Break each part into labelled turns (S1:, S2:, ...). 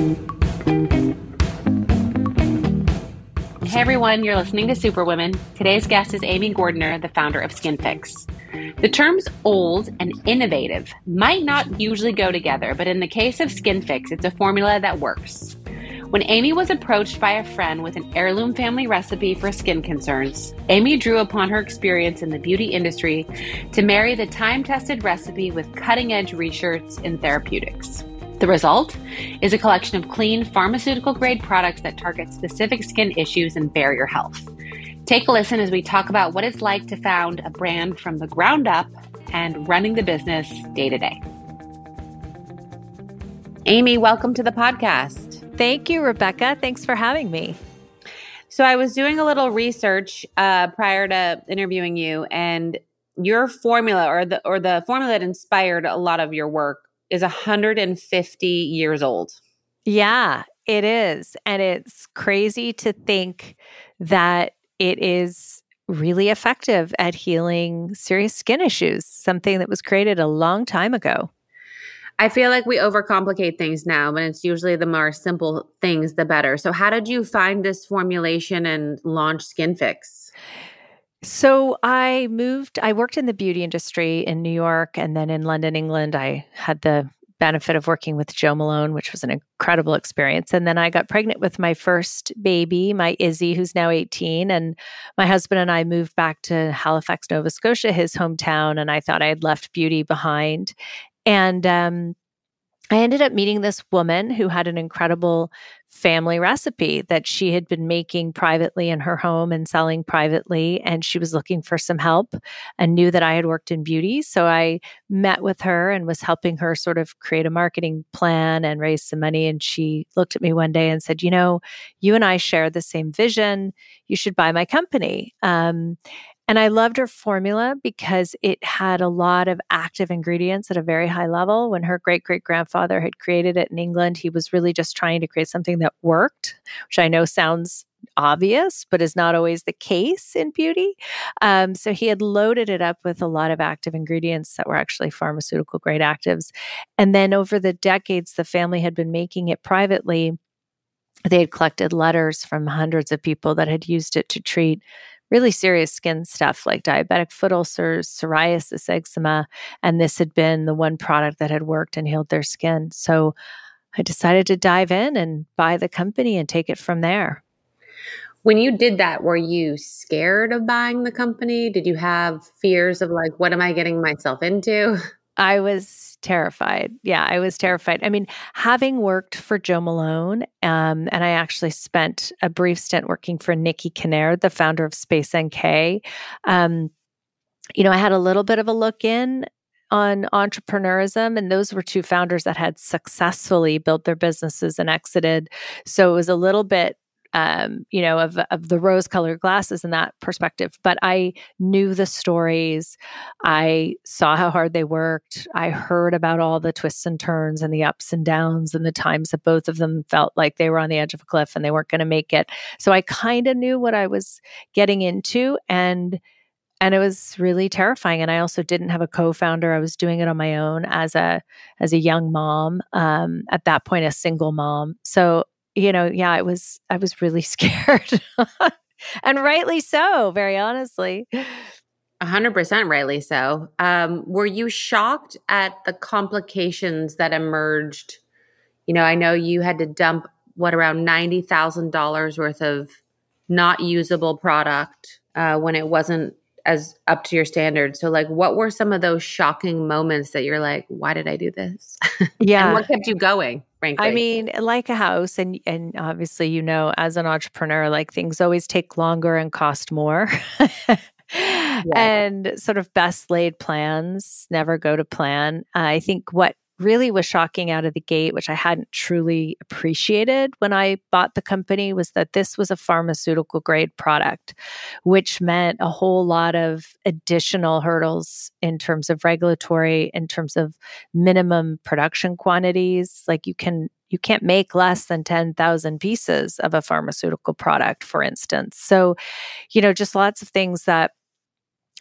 S1: Hey everyone, you're listening to Superwomen. Today's guest is Amy Gordinier, the founder of SkinFix. The terms old and innovative might not usually go together, but in the case of SkinFix, it's a formula that works. When Amy was approached by a friend with an heirloom family recipe for skin concerns, Amy drew upon her experience in the beauty industry to marry the time tested recipe with cutting edge research in therapeutics. The result is a collection of clean, pharmaceutical grade products that target specific skin issues and barrier health. Take a listen as we talk about what it's like to found a brand from the ground up and running the business day to day. Amy, welcome to the podcast.
S2: Thank you, Rebecca. Thanks for having me.
S1: So, I was doing a little research uh, prior to interviewing you, and your formula or the or the formula that inspired a lot of your work is 150 years old.
S2: Yeah, it is. And it's crazy to think that it is really effective at healing serious skin issues, something that was created a long time ago.
S1: I feel like we overcomplicate things now, but it's usually the more simple things, the better. So, how did you find this formulation and launch SkinFix?
S2: So, I moved, I worked in the beauty industry in New York and then in London, England. I had the benefit of working with Jo Malone, which was an incredible experience. And then I got pregnant with my first baby, my Izzy, who's now 18. And my husband and I moved back to Halifax, Nova Scotia, his hometown. And I thought I had left beauty behind. And um, I ended up meeting this woman who had an incredible family recipe that she had been making privately in her home and selling privately. And she was looking for some help and knew that I had worked in beauty. So I met with her and was helping her sort of create a marketing plan and raise some money. And she looked at me one day and said, You know, you and I share the same vision. You should buy my company. Um, and I loved her formula because it had a lot of active ingredients at a very high level. When her great great grandfather had created it in England, he was really just trying to create something that worked, which I know sounds obvious, but is not always the case in beauty. Um, so he had loaded it up with a lot of active ingredients that were actually pharmaceutical grade actives. And then over the decades, the family had been making it privately. They had collected letters from hundreds of people that had used it to treat really serious skin stuff like diabetic foot ulcers, psoriasis, eczema. And this had been the one product that had worked and healed their skin. So I decided to dive in and buy the company and take it from there.
S1: When you did that, were you scared of buying the company? Did you have fears of like, what am I getting myself into?
S2: I was terrified. Yeah, I was terrified. I mean, having worked for Jo Malone, um, and I actually spent a brief stint working for Nikki Kinnaird, the founder of Space NK. Um, you know, I had a little bit of a look in on entrepreneurism, and those were two founders that had successfully built their businesses and exited. So it was a little bit um, you know, of of the rose colored glasses in that perspective. But I knew the stories. I saw how hard they worked. I heard about all the twists and turns and the ups and downs and the times that both of them felt like they were on the edge of a cliff and they weren't going to make it. So I kind of knew what I was getting into and and it was really terrifying and i also didn't have a co-founder i was doing it on my own as a as a young mom um, at that point a single mom so you know, yeah, I was I was really scared. and rightly so, very honestly.
S1: 100% rightly so. Um, were you shocked at the complications that emerged? You know, I know you had to dump what around $90,000 worth of not usable product uh, when it wasn't as up to your standards. So, like, what were some of those shocking moments that you're like, why did I do this?
S2: Yeah.
S1: and what kept you going? Frankly.
S2: I mean, like a house, and and obviously, you know, as an entrepreneur, like things always take longer and cost more. yeah. And sort of best laid plans never go to plan. I think what really was shocking out of the gate, which I hadn't truly appreciated when I bought the company, was that this was a pharmaceutical grade product, which meant a whole lot of additional hurdles in terms of regulatory, in terms of minimum production quantities. Like you can you can't make less than 10,000 pieces of a pharmaceutical product, for instance. So, you know, just lots of things that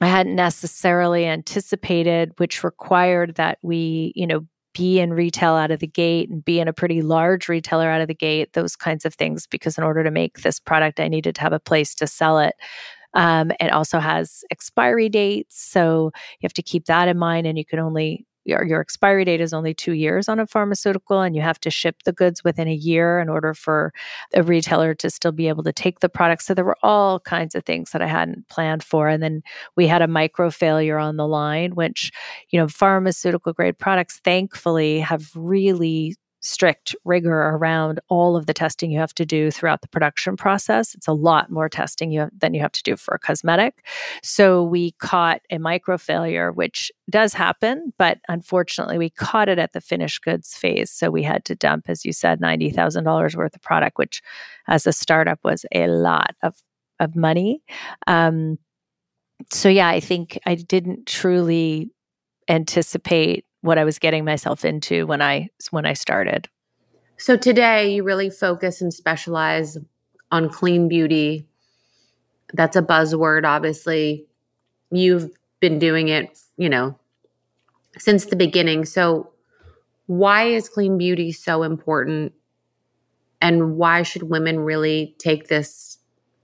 S2: I hadn't necessarily anticipated, which required that we, you know, be in retail out of the gate and be in a pretty large retailer out of the gate, those kinds of things. Because in order to make this product, I needed to have a place to sell it. Um, it also has expiry dates. So you have to keep that in mind. And you can only your, your expiry date is only two years on a pharmaceutical, and you have to ship the goods within a year in order for a retailer to still be able to take the product. So there were all kinds of things that I hadn't planned for. And then we had a micro failure on the line, which, you know, pharmaceutical grade products thankfully have really strict rigor around all of the testing you have to do throughout the production process. It's a lot more testing you have, than you have to do for a cosmetic. So we caught a micro failure, which does happen, but unfortunately, we caught it at the finished goods phase. So we had to dump, as you said, ninety thousand dollars worth of product, which, as a startup, was a lot of of money. Um, so yeah, I think I didn't truly anticipate what I was getting myself into when I when I started.
S1: So today you really focus and specialize on clean beauty. That's a buzzword obviously. You've been doing it, you know, since the beginning. So why is clean beauty so important and why should women really take this,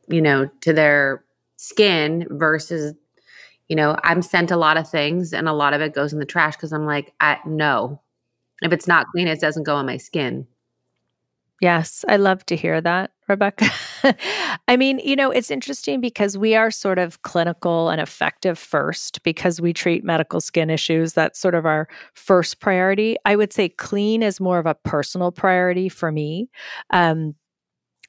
S1: you know, to their skin versus you know, I'm sent a lot of things and a lot of it goes in the trash because I'm like, I no. If it's not clean, it doesn't go on my skin.
S2: Yes, I love to hear that, Rebecca. I mean, you know, it's interesting because we are sort of clinical and effective first because we treat medical skin issues. That's sort of our first priority. I would say clean is more of a personal priority for me. Um,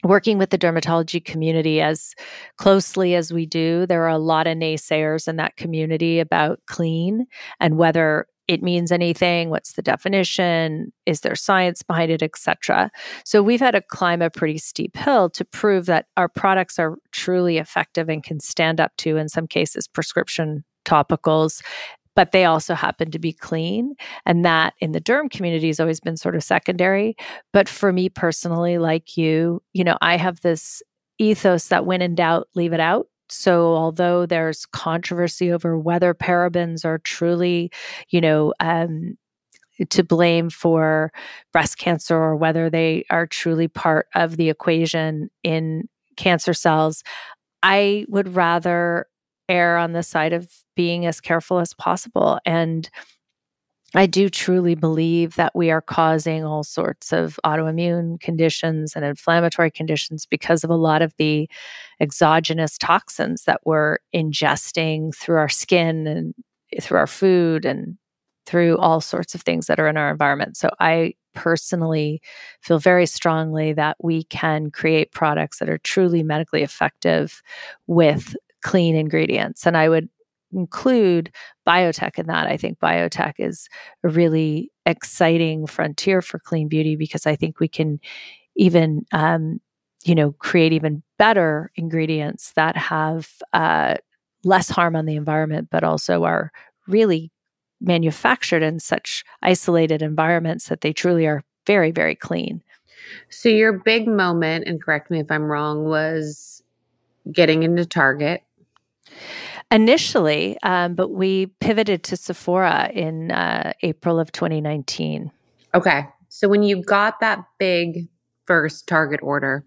S2: working with the dermatology community as closely as we do, there are a lot of naysayers in that community about clean and whether it means anything what's the definition is there science behind it etc so we've had to climb a pretty steep hill to prove that our products are truly effective and can stand up to in some cases prescription topicals but they also happen to be clean. And that in the derm community has always been sort of secondary. But for me personally, like you, you know, I have this ethos that when in doubt, leave it out. So, although there's controversy over whether parabens are truly, you know, um, to blame for breast cancer or whether they are truly part of the equation in cancer cells, I would rather err on the side of being as careful as possible. And I do truly believe that we are causing all sorts of autoimmune conditions and inflammatory conditions because of a lot of the exogenous toxins that we're ingesting through our skin and through our food and through all sorts of things that are in our environment. So I personally feel very strongly that we can create products that are truly medically effective with clean ingredients. And I would include biotech in that. I think biotech is a really exciting frontier for clean beauty because I think we can even, um, you know, create even better ingredients that have uh, less harm on the environment, but also are really manufactured in such isolated environments that they truly are very, very clean.
S1: So, your big moment, and correct me if I'm wrong, was getting into Target
S2: Initially, um, but we pivoted to Sephora in uh, April of 2019.
S1: Okay. So when you got that big first Target order,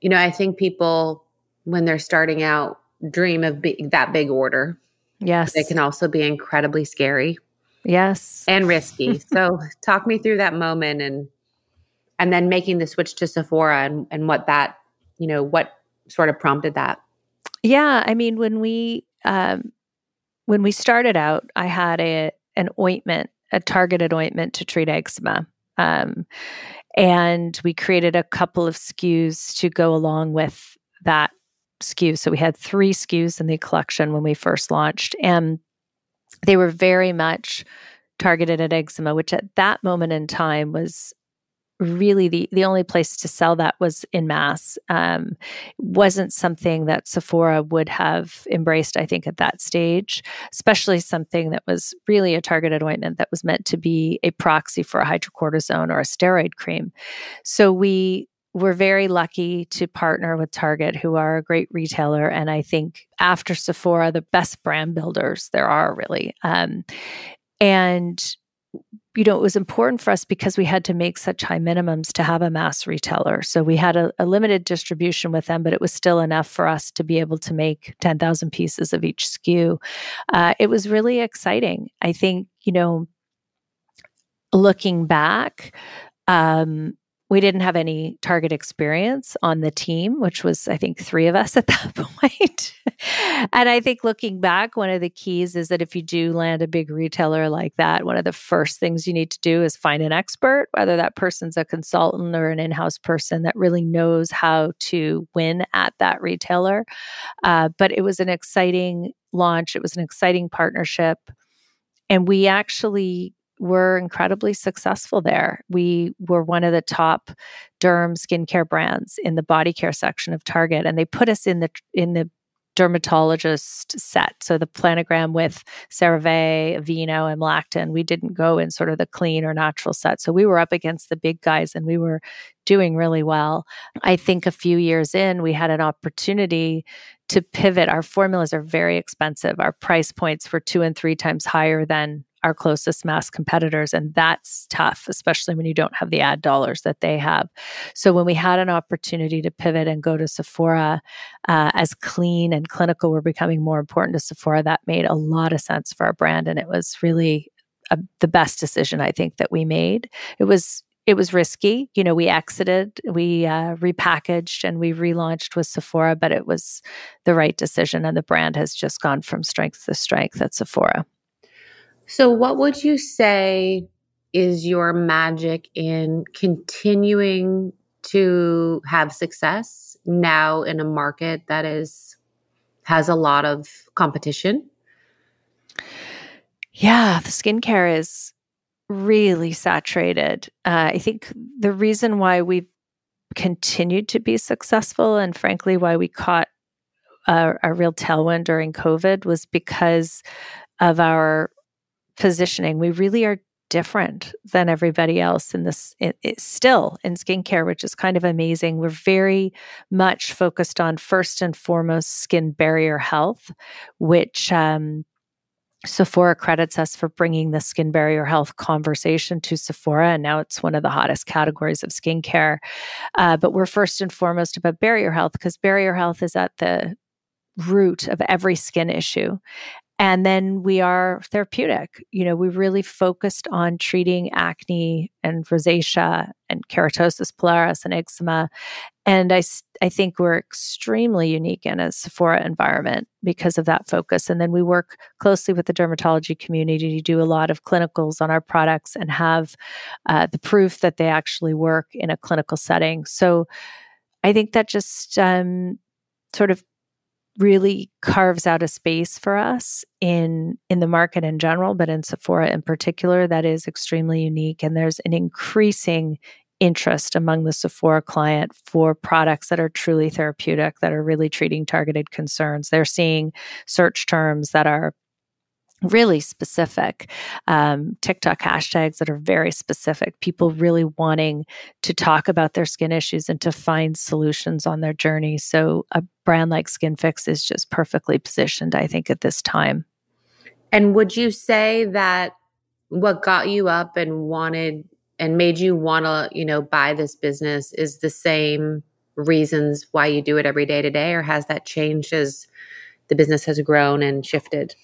S1: you know, I think people, when they're starting out, dream of be- that big order.
S2: Yes.
S1: It can also be incredibly scary.
S2: Yes.
S1: And risky. so talk me through that moment and and then making the switch to Sephora and, and what that, you know, what sort of prompted that.
S2: Yeah, I mean, when we um, when we started out, I had a an ointment, a targeted ointment to treat eczema, um, and we created a couple of SKUs to go along with that SKU. So we had three SKUs in the collection when we first launched, and they were very much targeted at eczema, which at that moment in time was really the the only place to sell that was in mass um, wasn't something that sephora would have embraced i think at that stage especially something that was really a targeted ointment that was meant to be a proxy for a hydrocortisone or a steroid cream so we were very lucky to partner with Target, who are a great retailer. And I think after Sephora, the best brand builders there are really. Um, and you know, it was important for us because we had to make such high minimums to have a mass retailer. So we had a, a limited distribution with them, but it was still enough for us to be able to make 10,000 pieces of each SKU. Uh, it was really exciting. I think, you know, looking back, um, we didn't have any target experience on the team, which was, I think, three of us at that point. and I think looking back, one of the keys is that if you do land a big retailer like that, one of the first things you need to do is find an expert, whether that person's a consultant or an in house person that really knows how to win at that retailer. Uh, but it was an exciting launch, it was an exciting partnership. And we actually were incredibly successful there. We were one of the top derm skincare brands in the body care section of Target, and they put us in the in the dermatologist set. So the planogram with CeraVe, Aveeno, and AmLactin. We didn't go in sort of the clean or natural set. So we were up against the big guys and we were doing really well. I think a few years in, we had an opportunity to pivot. Our formulas are very expensive. Our price points were two and three times higher than our closest mass competitors. And that's tough, especially when you don't have the ad dollars that they have. So when we had an opportunity to pivot and go to Sephora, uh, as clean and clinical were becoming more important to Sephora, that made a lot of sense for our brand. And it was really a, the best decision I think that we made. It was it was risky. You know, we exited, we uh, repackaged, and we relaunched with Sephora, but it was the right decision. And the brand has just gone from strength to strength at Sephora.
S1: So, what would you say is your magic in continuing to have success now in a market that is has a lot of competition?
S2: Yeah, the skincare is really saturated. Uh, I think the reason why we've continued to be successful, and frankly, why we caught a, a real tailwind during COVID, was because of our positioning. We really are different than everybody else in this it, it, still in skincare which is kind of amazing we're very much focused on first and foremost skin barrier health which um, Sephora credits us for bringing the skin barrier health conversation to Sephora, and now it's one of the hottest categories of skincare. Uh, but we're first and foremost about barrier health because barrier health is at the root of every skin issue. And then we are therapeutic. You know, we really focused on treating acne and rosacea and keratosis pilaris and eczema. And I, I think we're extremely unique in a Sephora environment because of that focus. And then we work closely with the dermatology community to do a lot of clinicals on our products and have uh, the proof that they actually work in a clinical setting. So I think that just um, sort of really carves out a space for us in in the market in general but in Sephora in particular that is extremely unique. And there's an increasing interest among the Sephora client for products that are truly therapeutic that are really treating targeted concerns. They're seeing search terms that are really specific um, TikTok hashtags that are very specific, people really wanting to talk about their skin issues and to find solutions on their journey. So, a brand like SkinFix is just perfectly positioned, I think, at this time.
S1: And would you say that what got you up and wanted and made you want to, you know, buy this business is the same reasons why you do it every day today, or has that changed as the business has grown and shifted?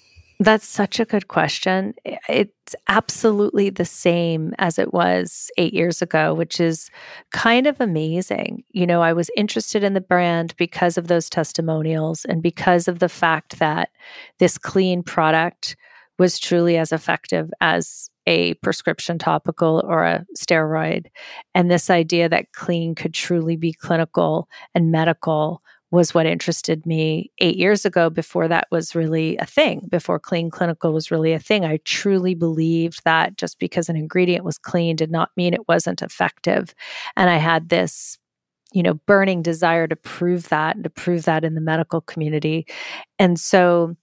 S2: That's such a good question. It's absolutely the same as it was eight years ago, which is kind of amazing. You know, I was interested in the brand because of those testimonials and because of the fact that this clean product was truly as effective as a prescription topical or a steroid. And this idea that clean could truly be clinical and medical was what interested me eight years ago before that was really a thing, before clean clinical was really a thing. I truly believed that just because an ingredient was clean did not mean it wasn't effective. And I had this you know burning desire to prove that and to prove that in the medical community and so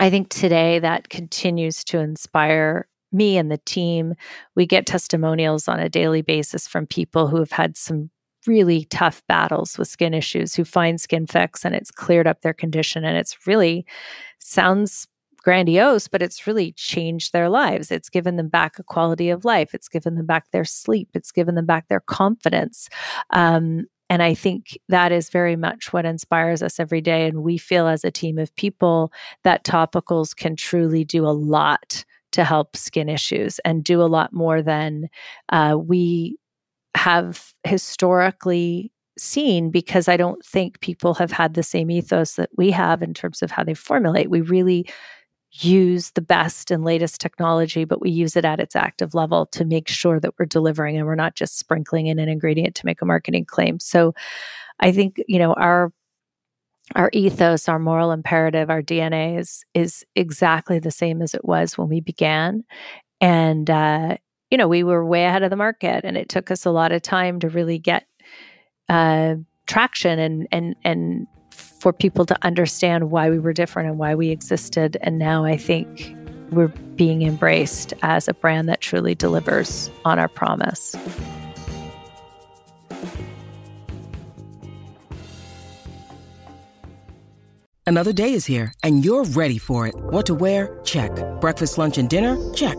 S2: i think today that continues to inspire me and the team we get testimonials on a daily basis from people who have had some really tough battles with skin issues who find SkinFix and it's cleared up their condition and it's really sounds grandiose, but it's really changed their lives. It's given them back a quality of life. It's given them back their sleep. It's given them back their confidence. Um, and I think that is very much what inspires us every day. And we feel as a team of people that topicals can truly do a lot to help skin issues and do a lot more than uh, we have historically seen because I don't think people have had the same ethos that we have in terms of how they formulate. We really use the best and latest technology, but we use it at its active level to make sure that we're delivering and we're not just sprinkling in an ingredient to make a marketing claim. So I think, you know, our our ethos, our moral imperative, our DNA is is exactly the same as it was when we began. And uh, you know, we were way ahead of the market and it took us a lot of time to really get uh, traction and and and for people to understand why we were different and why we existed. And now I think we're being embraced as a brand that truly delivers on our promise.
S3: Another day is here and you're ready for it. What to wear? Check. Breakfast, lunch, and dinner? Check.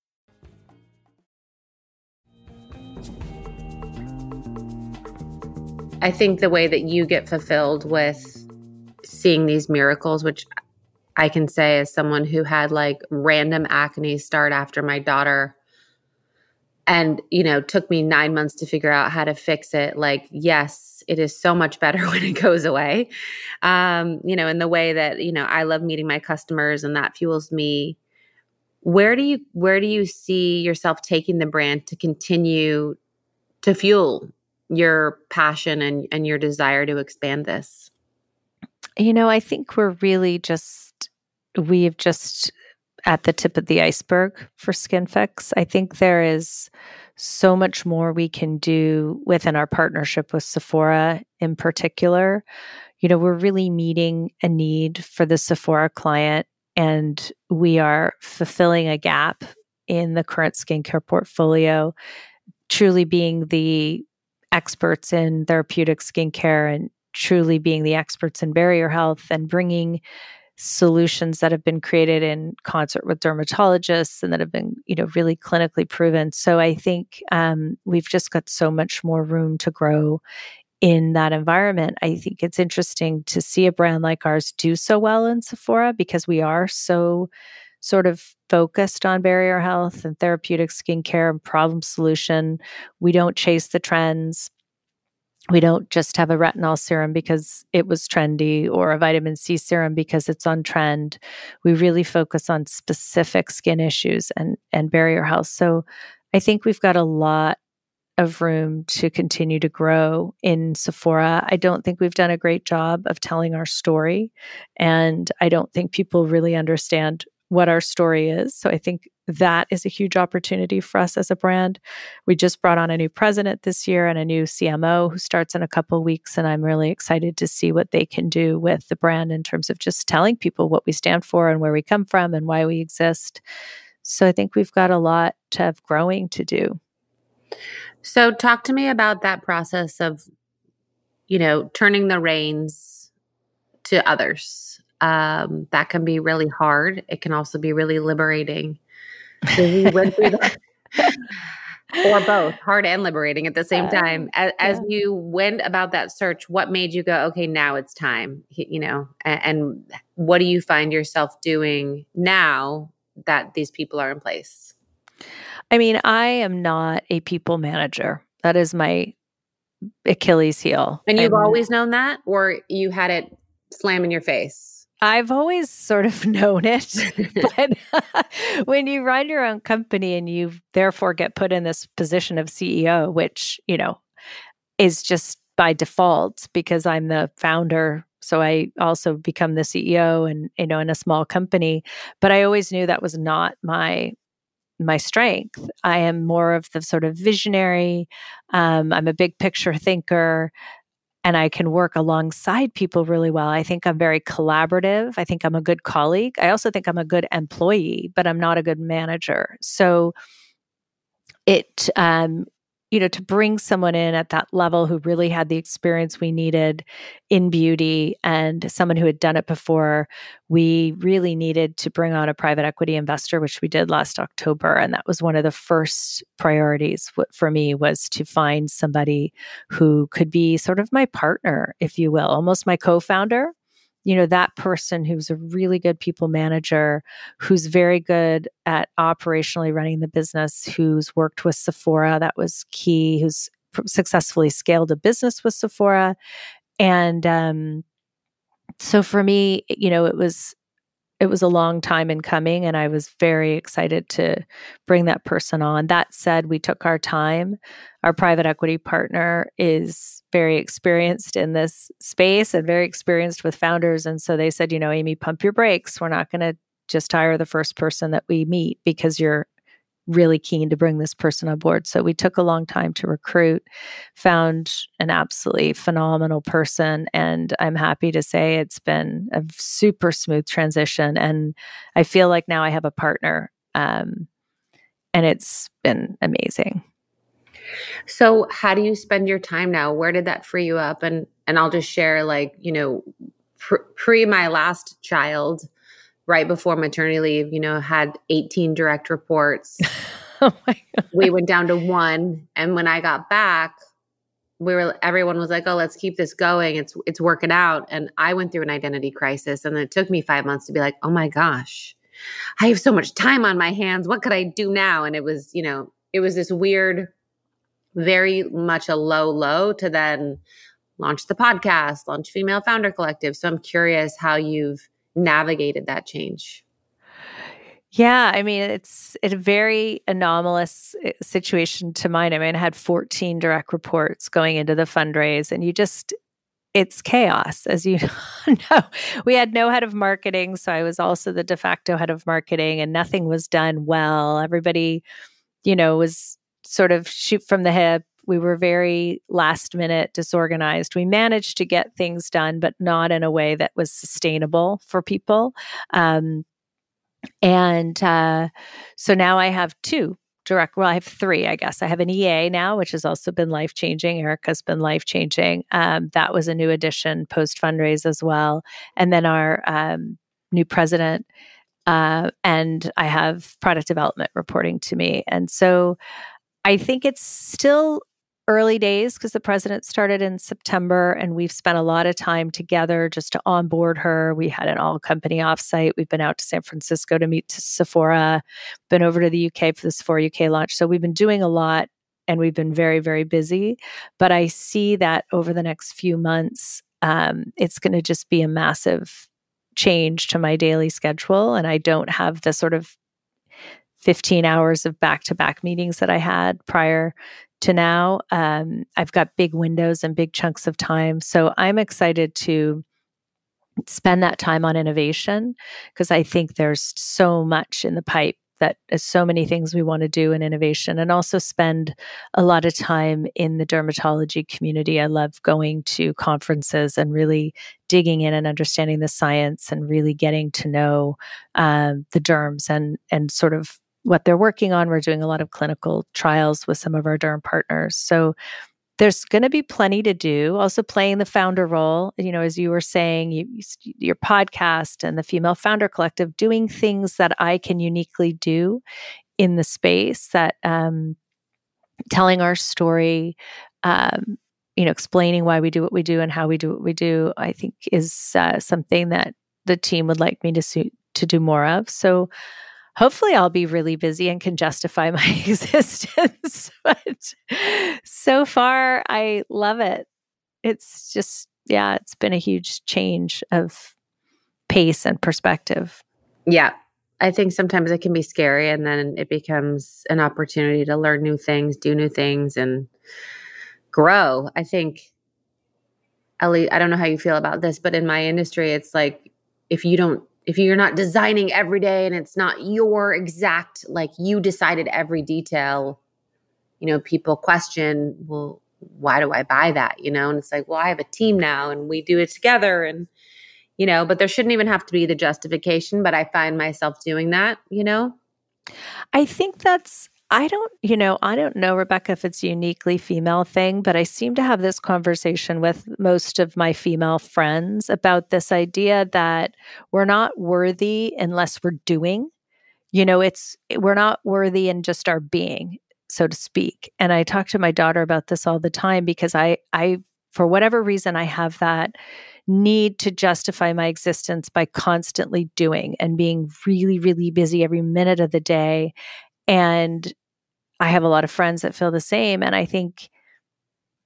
S1: I think the way that you get fulfilled with seeing these miracles, which I can say as someone who had like random acne start after my daughter and you know took me 9 months to figure out how to fix it like yes it is so much better when it goes away. Um you know in the way that you know I love meeting my customers and that fuels me. Where do you where do you see yourself taking the brand to continue to fuel your passion and, and your desire to expand this?
S2: You know, I think we're really just, we've just at the tip of the iceberg for SkinFix. I think there is so much more we can do within our partnership with Sephora in particular. You know, we're really meeting a need for the Sephora client, and we are fulfilling a gap in the current skincare portfolio, truly being the experts in therapeutic skincare and truly being the experts in barrier health and bringing solutions that have been created in concert with dermatologists and that have been you know really clinically proven. So i think um, we've just got so much more room to grow in that environment. I think it's interesting to see a brand like ours do so well in sephora because we are so sort of focused on barrier health and therapeutic skincare and problem solution. We don't chase the trends. We don't just have a retinol serum because it was trendy or a vitamin C serum because it's on trend. We really focus on specific skin issues and, and barrier health. So I think we've got a lot of room to continue to grow in Sephora. I don't think we've done a great job of telling our story. And I don't think people really understand what our story is. So I think that is a huge opportunity for us as a brand. We just brought on a new president this year and a new CMO who starts in a couple weeks and I'm really excited to see what they can do with the brand in terms of just telling people what we stand for and where we come from and why we exist. So I think we've got a lot of growing to do.
S1: So talk to me about that process of you know, turning the reins to others um, that can be really hard. It can also be really liberating. So we went through that. or both hard and liberating at the same time as, yeah. as, you went about that search what made you go okay now it's time you know and, and what do you find yourself doing now that these people are in place
S2: I mean, I am not a people manager. That is my Achilles heel.
S1: And you've always known that, or you had it slam in your face?
S2: I've always sort of known it. but when you run your own company and you therefore get put in this position of CEO, which, you know, is just by default because I'm the founder. So I also become the CEO and, you know, in a small company. But I always knew that was not my my strength. I am more of the sort of visionary. Um, I'm a big picture thinker and I can work alongside people really well. I think I'm very collaborative. I think I'm a good colleague. I also think I'm a good employee, but I'm not a good manager. So it um, you know, to bring someone in at that level who really had the experience we needed in beauty and someone who had done it before, we really needed to bring on a private equity investor, which we did last October. And that was one of the first priorities for me was to find somebody who could be sort of my partner, if you will, almost my co-founder you know that person who's a really good people manager who's very good at operationally running the business who's worked with sephora that was key who's successfully scaled a business with sephora. And um, so for me you know it was it was a long time in coming and I was very excited to bring that person on. That said, we took our time. Our private equity partner is very experienced in this space and very experienced with founders. And so they said, you know, Amy, pump your brakes. We're not going to just hire the first person that we meet because you're really keen to bring this person on board. So we took a long time to recruit, found an absolutely phenomenal person. And I'm happy to say it's been a super smooth transition. And I feel like now I have a partner. Um, and it's been amazing.
S1: So, how do you spend your time now? Where did that free you up? And and I'll just share, like you know, pre my last child, right before maternity leave, you know, had 18 direct reports. oh we went down to one. And when I got back, we were everyone was like, "Oh, let's keep this going. It's it's working out." And I went through an identity crisis and it took me 5 months to be like, "Oh my gosh. I have so much time on my hands. What could I do now?" And it was, you know, it was this weird very much a low low to then launch the podcast, launch Female Founder Collective. So I'm curious how you've navigated that change?
S2: Yeah, I mean, it's it's a very anomalous eh, situation to mine. I mean, I had 14 direct reports going into the fundraise, and you just it's chaos, as you know. We had no head of marketing, so I was also the de facto head of marketing, and nothing was done well. Everybody, you know, was sort of shoot from the hip we were very last minute disorganized. We managed to get things done, but not in a way that was sustainable for people. Um, and uh, so now I have two direct, well, I have three, I guess. I have an EA now, which has also been life changing. Erica's been life changing. Um, that was a new addition post fundraise as well. And then our um, new president. Uh, and I have product development reporting to me. And so I think it's still early days because the president started in September and we've spent a lot of time together just to onboard her. We had an all company offsite. We've been out to San Francisco to meet to Sephora, been over to the UK for the Sephora UK launch. So we've been doing a lot and we've been very, very busy. But I see that over the next few months, um, it's going to just be a massive change to my daily schedule. And I don't have the sort of 15 hours of back to back meetings that I had prior to now. Um, I've got big windows and big chunks of time. So I'm excited to spend that time on innovation because I think there's so much in the pipe that is so many things we want to do in innovation and also spend a lot of time in the dermatology community. I love going to conferences and really digging in and understanding the science and really getting to know um, the derms and and sort of what they're working on. We're doing a lot of clinical trials with some of our derm partners. So there's going to be plenty to do. Also, playing the founder role, you know, as you were saying, you, you, your podcast and the Female Founder Collective, doing things that I can uniquely do in the space that um, telling our story, um, you know, explaining why we do what we do and how we do what we do, I think is uh, something that the team would like me to to do more of. So hopefully I'll be really busy and can justify my existence. but so far, I love it. It's just, yeah, it's been a huge change of pace and perspective.
S1: Yeah. I think sometimes it can be scary and then it becomes an opportunity to learn new things, do new things, and grow. I think, Ellie, I don't know how you feel about this, but in my industry, it's like if you don't if you're not designing every day and it's not your exact like you decided every detail you know people question well why do i buy that? You know and it's like well i have a team now and we do it together and you know but there shouldn't even have to be the justification but i find myself doing that you know?
S2: I think that's I don't, you know, I don't know, Rebecca, if it's a uniquely female thing, but I seem to have this conversation with most of my female friends about this idea that we're not worthy unless we're doing. You know, it's, we're not worthy in just our being, so to speak. And I talk to my daughter about this all the time because I, I, for whatever reason, I have that need to justify my existence by constantly doing and being really, really busy every minute of the day. And I have a lot of friends that feel the same. And I think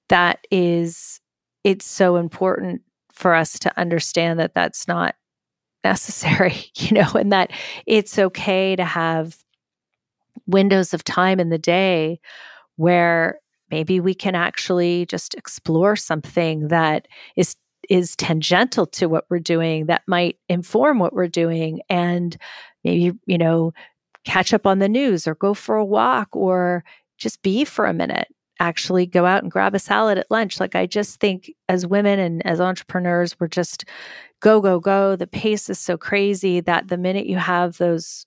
S2: that is, it's so important for us to understand that that's not necessary, you know, and that it's okay to have windows of time in the day where maybe we can actually just explore something that is is tangential to what we're doing that might inform what we're doing and maybe you know catch up on the news or go for a walk or just be for a minute. Actually go out and grab a salad at lunch. Like i just think as women and as entrepreneurs we're just go go go. The pace is so crazy that the minute you have those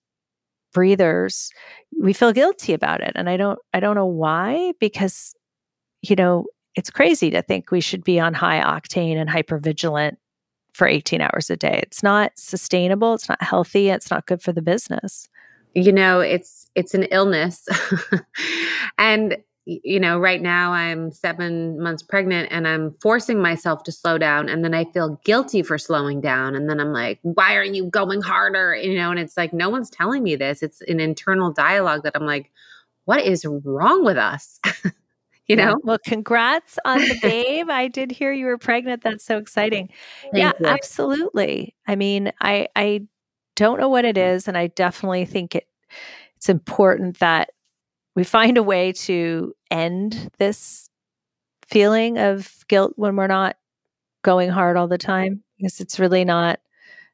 S2: breathers we feel guilty about it. And i don't i don't know why because you know it's crazy to think we should be on high octane and hyper vigilant for 18 hours a day. It's not sustainable. It's not healthy. It's not good for the business
S1: you know it's it's an illness. And you know right now i'm 7 months pregnant and i'm forcing myself to slow down and then i feel guilty for slowing down and then i'm like why are you going harder? You know and it's like no one's telling me this. It's an internal dialogue that i'm like what is wrong with us? You know?
S2: Well congrats on the babe. I did hear you were pregnant. That's so exciting. Thank yeah you. absolutely. I mean i i don't know what it is and i definitely think it it's important that we find a way to end this feeling of guilt when we're not going hard all the time because it's really not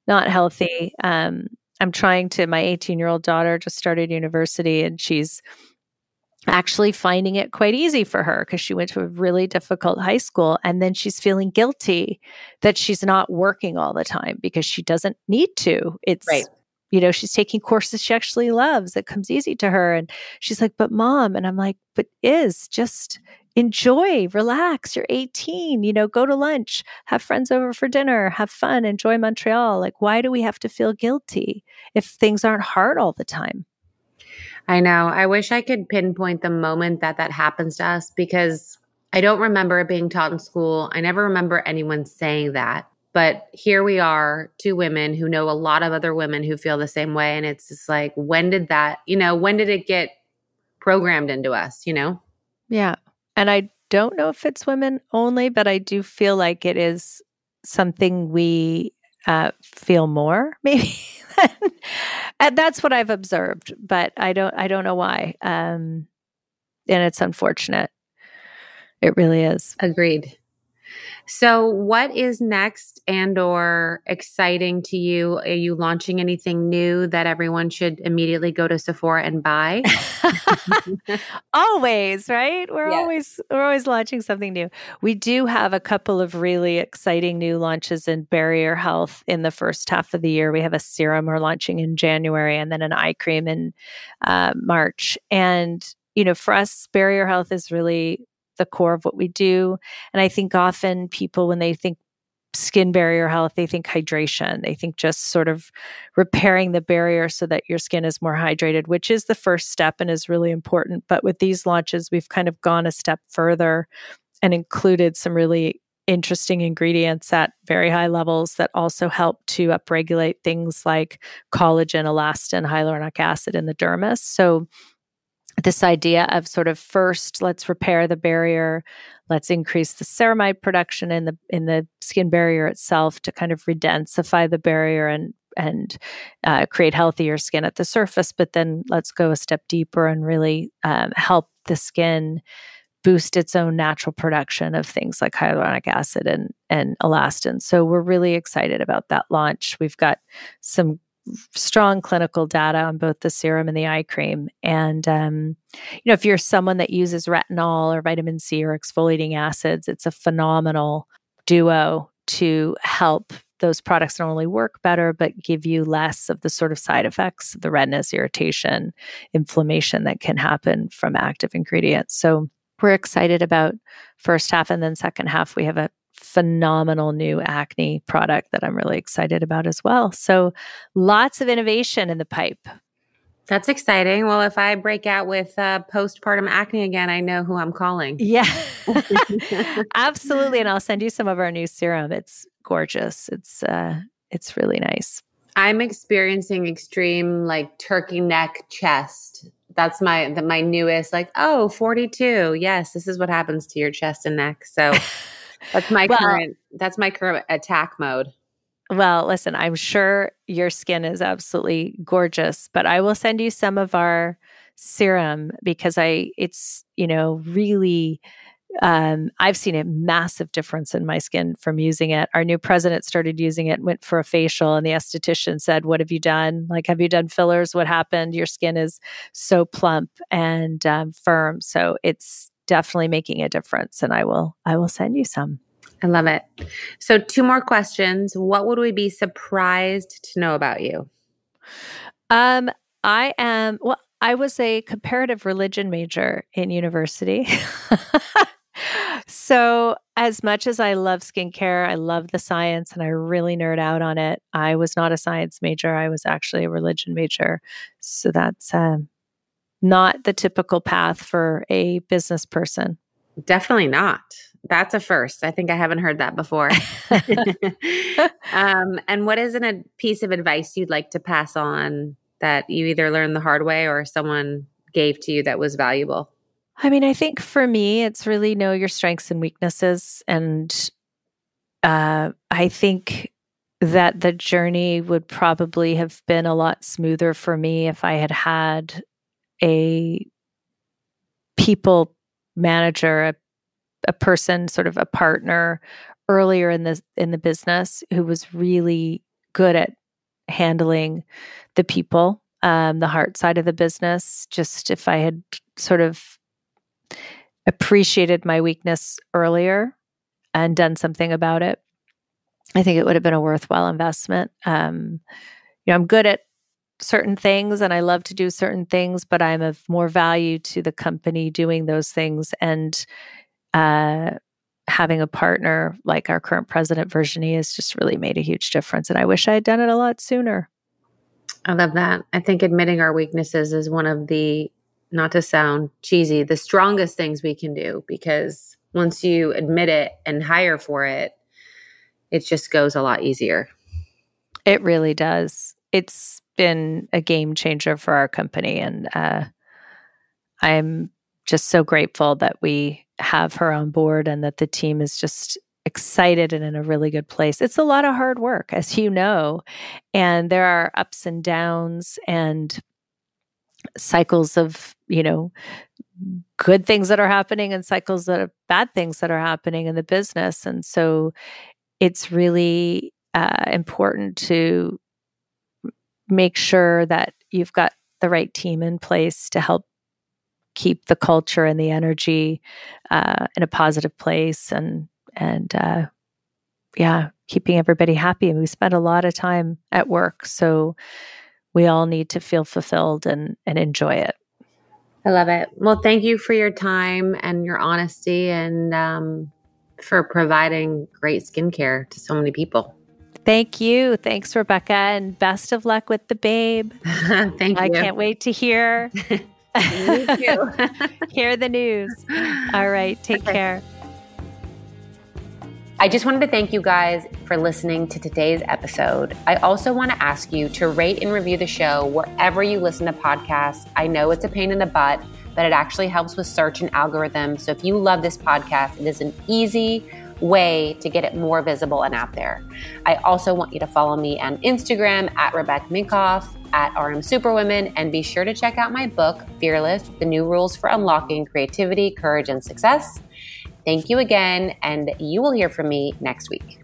S2: not healthy. Um, i'm trying to my 18 year old daughter just started university and she's actually finding it quite easy for her because she went to a really difficult high school and then she's feeling guilty that she's not working all the time because she doesn't need to it's right. you know she's taking courses she actually loves it comes easy to her and she's like but mom and i'm like but is just enjoy relax you're 18 you know go to lunch have friends over for dinner have fun enjoy montreal like why do we have to feel guilty if things aren't hard all the time
S1: I know. I wish I could pinpoint the moment that that happens to us because I don't remember it being taught in school. I never remember anyone saying that. But here we are, two women who know a lot of other women who feel the same way. And it's just like, when did that, you know, when did it get programmed into us, you know?
S2: Yeah. And I don't know if it's women only, but I do feel like it is something we uh, feel more, maybe that's what I've observed, but I don't I don't know why. Um, and it's unfortunate. It really is.
S1: Agreed. So, what is next and or exciting to you? Are you launching anything new that everyone should immediately go to Sephora and buy?
S2: always, right? We're yes. always we're always launching something new. We do have a couple of really exciting new launches in barrier health in the first half of the year. We have a serum we're launching in January, and then an eye cream in uh, March. And you know, for us, barrier health is really the core of what we do. And I think often people, when they think skin barrier health, they think hydration. They think just sort of repairing the barrier so that your skin is more hydrated, which is the first step and is really important. But with these launches, we've kind of gone a step further and included some really interesting ingredients at very high levels that also help to upregulate things like collagen, elastin, hyaluronic acid in the dermis. So, this idea of sort of first let's repair the barrier let's increase the ceramide production in the in the skin barrier itself to kind of redensify the barrier and and uh, create healthier skin at the surface but then let's go a step deeper and really um, help the skin boost its own natural production of things like hyaluronic acid and and elastin. So we're really excited about that launch. We've got some strong clinical data on both the serum and the eye cream. And um, you know, if you're someone that uses retinol or vitamin C or exfoliating acids, it's a phenomenal duo to help those products not only work better but give you less of the sort of side effects the redness irritation inflammation that can happen from active ingredients so we're excited about first half and then second half we have a phenomenal new acne product that I'm really excited about as well. So lots of innovation in the pipe.
S1: That's exciting. Well, if I break out with uh, postpartum acne again, I know who I'm calling.
S2: Yeah, absolutely. And I'll send you some of our new serum. It's gorgeous. It's uh, it's really nice.
S1: I'm experiencing extreme like turkey neck chest that's my the, my newest like oh 42 yes this is what happens to your chest and neck so that's my well, current that's my current attack mode
S2: well listen i'm sure your skin is absolutely gorgeous but i will send you some of our serum because i it's you know really um, I've seen a massive difference in my skin from using it. Our new president started using it, went for a facial, and the esthetician said, What have you done? Like, have you done fillers? What happened? Your skin is so plump and um, firm. So it's definitely making a difference. And I will, I will send you some.
S1: I love it. So, two more questions. What would we be surprised to know about you?
S2: Um, I am, well, I was a comparative religion major in university. so, as much as I love skincare, I love the science and I really nerd out on it. I was not a science major. I was actually a religion major. So, that's um, not the typical path for a business person.
S1: Definitely not. That's a first. I think I haven't heard that before. um, and what is a piece of advice you'd like to pass on that you either learned the hard way or someone gave to you that was valuable?
S2: I mean, I think for me, it's really know your strengths and weaknesses. And uh, I think that the journey would probably have been a lot smoother for me if I had had a people manager, a, a person, sort of a partner earlier in the in the business who was really good at handling the people, um, the heart side of the business. Just if I had sort of appreciated my weakness earlier and done something about it, I think it would have been a worthwhile investment. Um, you know, I'm good at certain things and I love to do certain things, but I'm of more value to the company doing those things. And uh, having a partner like our current president, Virginie, has just really made a huge difference. And I wish I had done it a lot sooner.
S1: I love that. I think admitting our weaknesses is one of the not to sound cheesy, the strongest things we can do because once you admit it and hire for it, it just goes a lot easier.
S2: It really does. It's been a game changer for our company. And uh, I'm just so grateful that we have her on board and that the team is just excited and in a really good place. It's a lot of hard work, as you know, and there are ups and downs and cycles of you know good things that are happening and cycles that are bad things that are happening in the business and so it's really uh, important to make sure that you've got the right team in place to help keep the culture and the energy uh, in a positive place and and uh, yeah keeping everybody happy and we spend a lot of time at work so we all need to feel fulfilled and, and enjoy it.
S1: I love it. Well, thank you for your time and your honesty and um, for providing great skincare to so many people.
S2: Thank you. Thanks, Rebecca, and best of luck with the babe.
S1: Thank you.
S2: I can't wait to hear. hear the news. All right. Take okay. care.
S1: I just wanted to thank you guys for listening to today's episode. I also want to ask you to rate and review the show wherever you listen to podcasts. I know it's a pain in the butt, but it actually helps with search and algorithm. So if you love this podcast, it is an easy way to get it more visible and out there. I also want you to follow me on Instagram at Rebecca Minkoff, at RM Superwomen, and be sure to check out my book, Fearless The New Rules for Unlocking Creativity, Courage, and Success. Thank you again, and you will hear from me next week.